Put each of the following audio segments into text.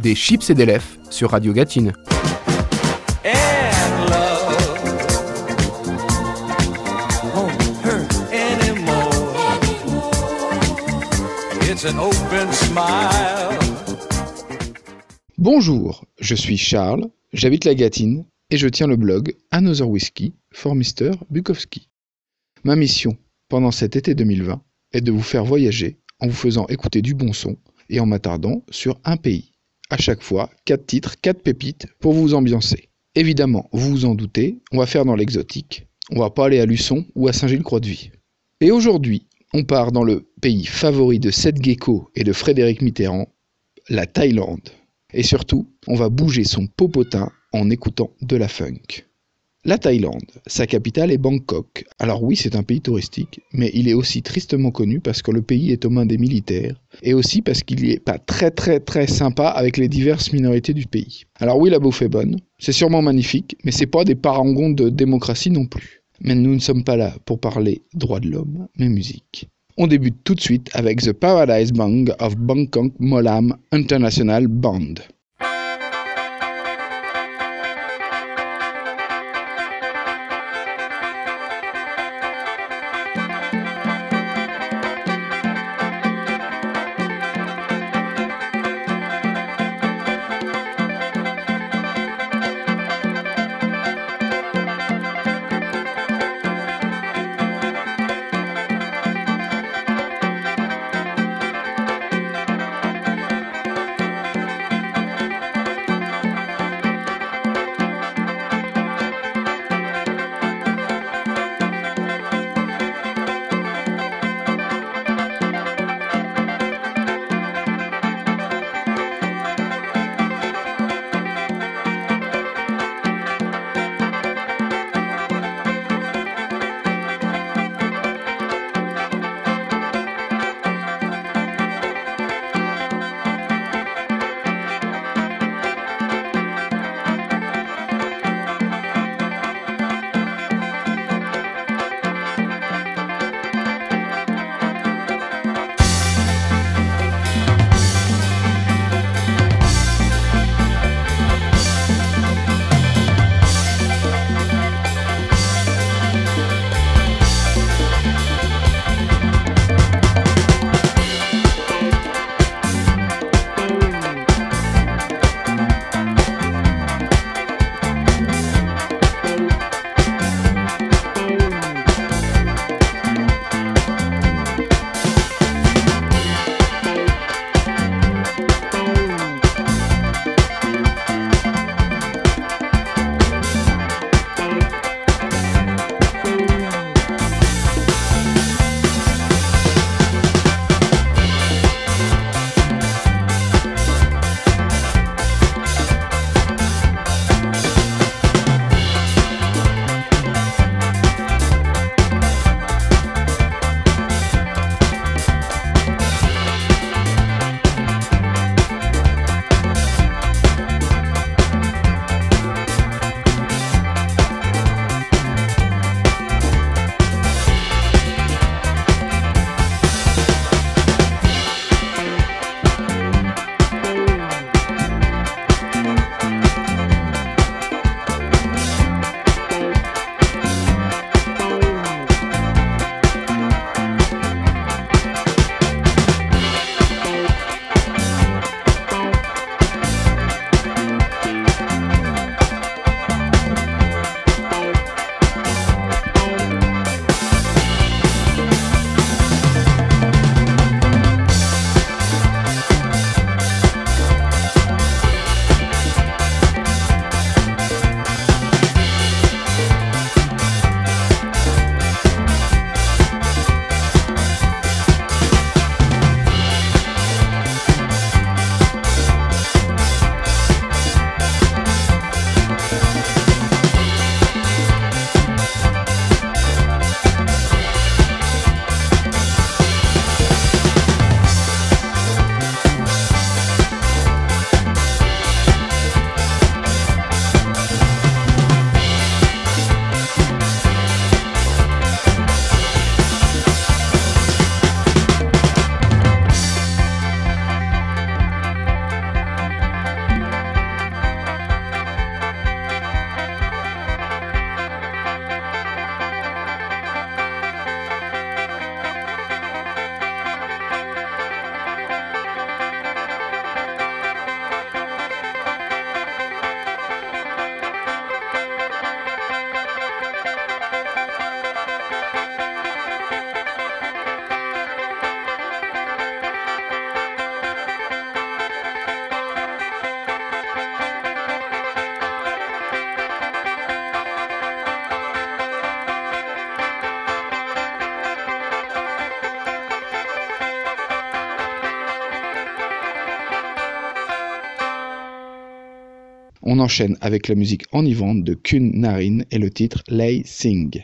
des chips et des lèvres sur Radio Gatine. Bonjour, je suis Charles, j'habite la Gâtine et je tiens le blog Another Whiskey for Mr. Bukowski. Ma mission pendant cet été 2020 est de vous faire voyager en vous faisant écouter du bon son et en m'attardant sur un pays. À chaque fois, quatre titres, quatre pépites pour vous ambiancer. Évidemment, vous vous en doutez, on va faire dans l'exotique. On va pas aller à Luçon ou à Saint-Gilles-Croix-de-Vie. Et aujourd'hui, on part dans le pays favori de Seth Gecko et de Frédéric Mitterrand, la Thaïlande. Et surtout, on va bouger son popotin en écoutant de la funk. La Thaïlande, sa capitale est Bangkok. Alors oui, c'est un pays touristique, mais il est aussi tristement connu parce que le pays est aux mains des militaires et aussi parce qu'il n'est pas très très très sympa avec les diverses minorités du pays. Alors oui, la bouffe est bonne, c'est sûrement magnifique, mais c'est pas des parangons de démocratie non plus. Mais nous ne sommes pas là pour parler droits de l'homme, mais musique. On débute tout de suite avec The Paradise Bang of Bangkok Molam International Band. On enchaîne avec la musique enivrante de Kun Narin et le titre Lay Sing.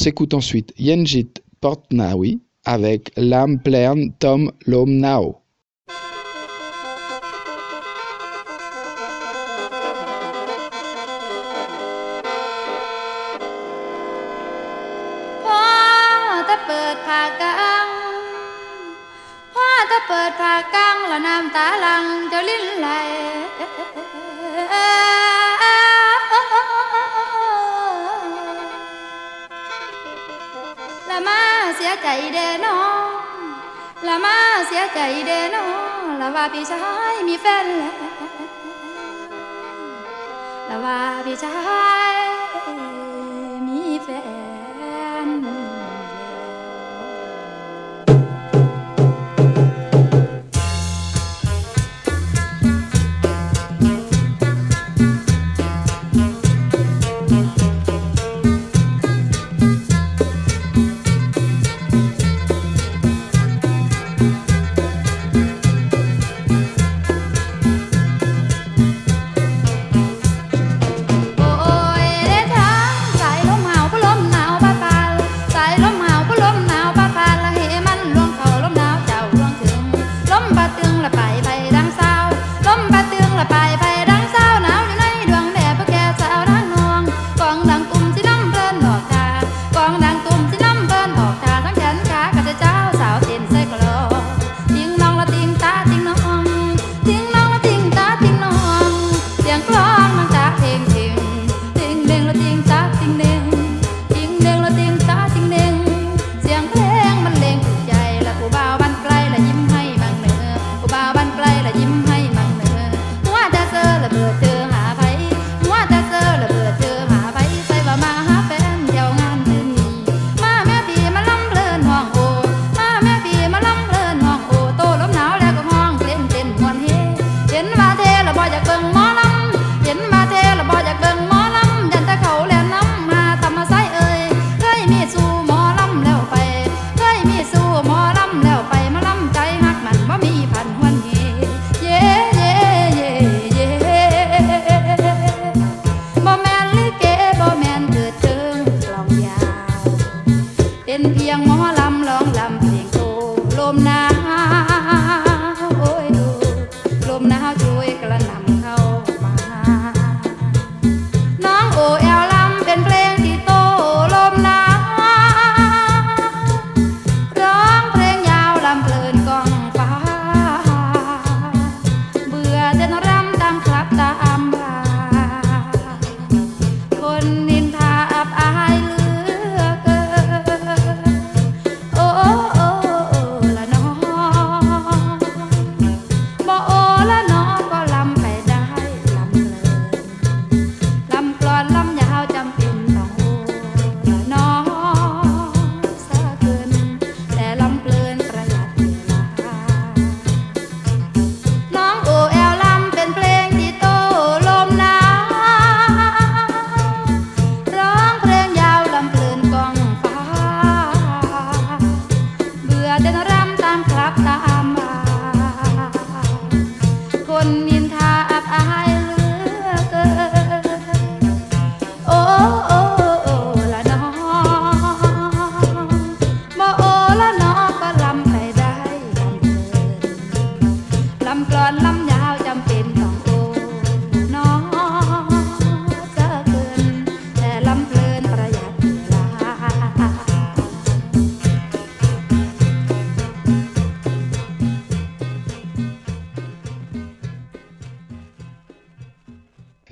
On s'écoute ensuite Yenjit Portnawi avec L'âme pleine Tom Lomnao. ta ใจเด้น้องละมาเสียใจเด้น้องละว่าพี่ชายมีแฟนแล้วละว่าพี่ชาย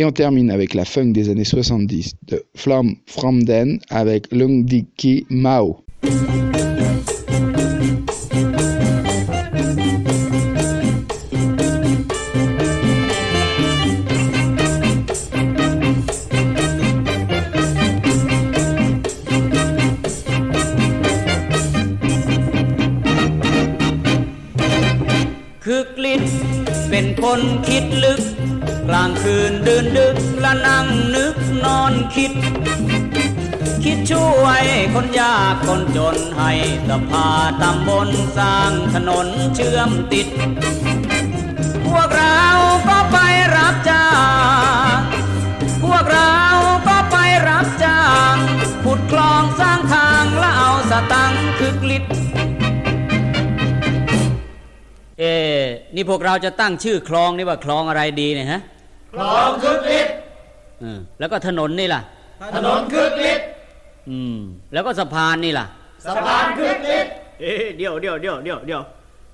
Et on termine avec la funk des années 70 de From From Then avec Lung Diki Mao. คึกฤทธิ์เป็นคนคิดลึก กลางคืนเดินดึกและนั่งนึกนอนคิด คิดช่วยคนยากคนจนให้สะพาตำบลสร้างถนนเชื่อมติด พวกเราก็ไปรับจ้างพวกเราก็ไปรับจ้างขุดคลองสร้างทางและเอาสตังค์คึกฤทธิ์ เอ๊นี่พวกเราจะตั้งชื่อคลองนี่ว่าคลองอะไรดีเนี่ยฮะ คลองคึกฤทธิ์แล้วก็ถนนนี่ล่ะ ถนนคึกฤทธิ์อืม แล้วก็สะพานนี่ล่ะ สะพานคึกฤทธิ์เอ๊เดี๋ยวเดี๋ยวเดี๋ยวเดี๋ยวเดี๋ยว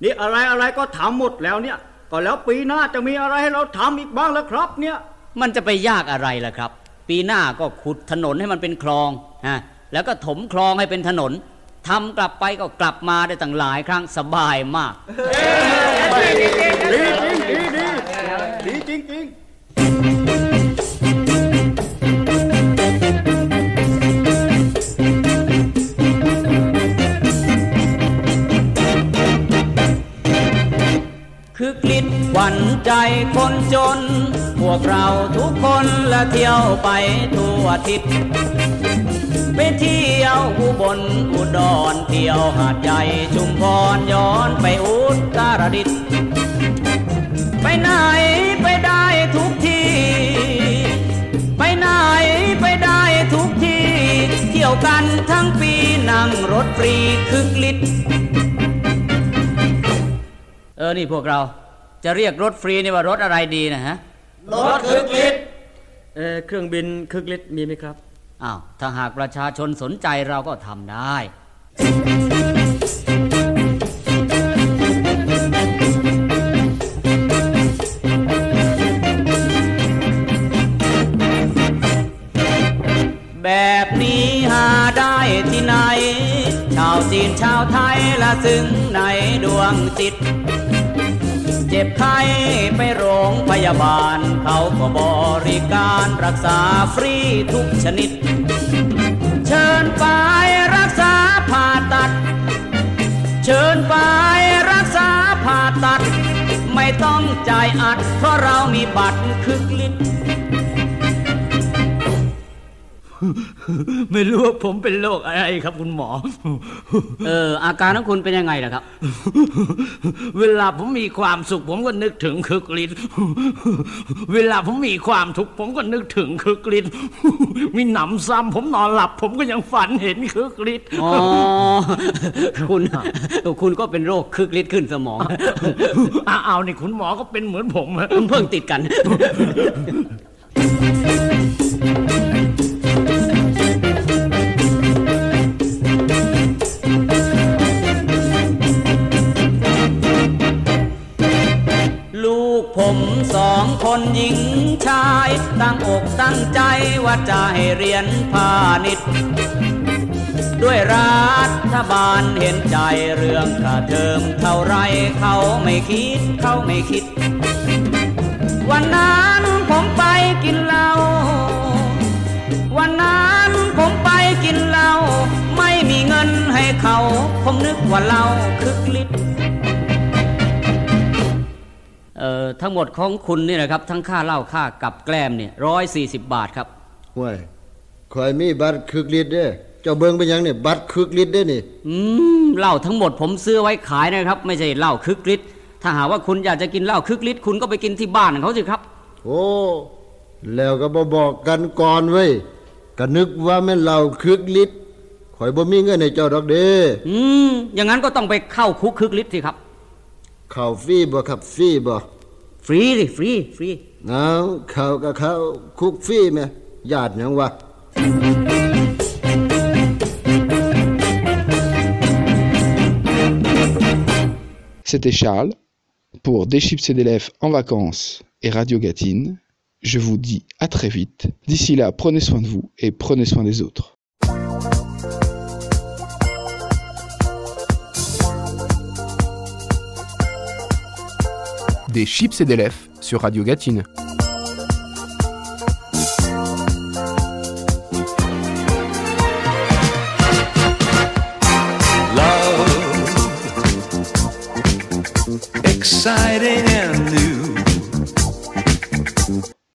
นี่อะไรอะไรก็ถามหมดแล้วเนี่ย ก็แล้วปีหน้าจะมีอะไรให้เราทำอีกบ้างแล้วครับ เนี่ย มันจะไปยากอะไรล่ะครับ ปีหน้าก็ขุดถนนให้มันเป็นคลองฮะแล้วก็ถมคลองให้เป็นถนน ทำกลับไปก็กลับมาได้ตั้งหลายครั้งสบายมาก ดีจริงดีดีดีจริงจริงคือกลิดหวันใจคนจน พวกเราทุกคนละเที่ยวไปทั่วทิศ ไปเที่ยวอุบลอุดรเที่ยวหาดใหญ่ชุมพรย้อนไปอุตรดิตถ์ไปไหนไปได้ทุกที่ ไปไหนไปได้ทุกที่ เที่ยวกันทั้งปีนั่งรถฟรีคึกฤทธิ์เออ นี่พวกเราจะเรียกรถฟรีนี่ว่ารถอะไรดีนะฮะ รถคึกฤทธิ์เออเครื่องบินคึกฤทธิ์มีไหมครับ อ้าวถ้าหากประชาชนสนใจเราก็ทำได้แบบนี้หาได้ที่ไหน ชาวจีนชาวไทยละซึ่งในดวงจิต เจ็บไข้ไปโรงพยาบาล เขาก็บริการรักษาฟรีทุกชนิด เชิญไปรักษาผ่าตัด เชิญไปรักษาผ่าตัด ไม่ต้องจ่ายอัด เพราะเรามีบัตรคึกฤทธิ์ ไม่รู้ว่าผมเป็นโรคอะไรครับคุณหมอ เออ อาการของคุณเป็นยังไงล่ะครับ เวลาผมมีความสุข ผมก็นึกถึงคึกฤทธิ์เวลาผมมีความทุกข์ผมก็นึกถึงคึกฤทธิ์มีหนำซ้ำผมนอนหลับ ผมก็ยังฝันเห็นคึกฤทธิ์อ๋อคุณคุณก็เป็นโรคคึกฤทธิ์ขึ้นสมองอ้าวเอานี่คุณหมอก็เป็นเหมือนผมอะเพิ่งติดกันลู คนหญิงชายตั้งอกตั้งใจว่าจะให้เรียนพาณิชย์ด้วยรัฐบาลเห็นใจเรื่องค่าเทอมเท่าไรเขาไม่คิดเขาไม่คิด วันนั้นผมไปกินเหล้าวันนั้นผมไปกินเหล้าไม่มีเงินให้เขา ผมนึกว่าเราคึกฤทธิ์ ทั้งหมดของคุณนี่นะครับ ทั้งค่าเหล้าค่ากับแกล้มเนี่ยร้อยสี่สิบบาทครับห่วยคอยมีบัตรคึกฤทธิ์เด้อเจ้าเบิ่งเป็นหยังเนี่ยบัตรคึกฤทธิ์เด้อนี่ อืมเหล้าทั้งหมดผมซื้อไว้ขายนะครับ ไม่ใช่เหล้าคึกฤทธิ์ถ้าหากว่าคุณอยากจะกินเหล้าคึกฤทธิ์คุณก็ไปกินที่บ้านเขาสิครับ โอ้แล้วก็บ่บอกกันก่อนเว้ยก็นึกว่าแม่นเราคึกฤทธิ์ข่อยบ่มีเงินให้เจ้าดอกเด้ออืมอย่างนั้นก็ต้องไปเข้าคุกคึกฤทธิ์สิครับ C'était Charles. Pour Deschips et des lèvres en vacances et Radio Gatine, je vous dis à très vite. D'ici là, prenez soin de vous et prenez soin des autres. Des chips et des lèvres sur Radio Gatine.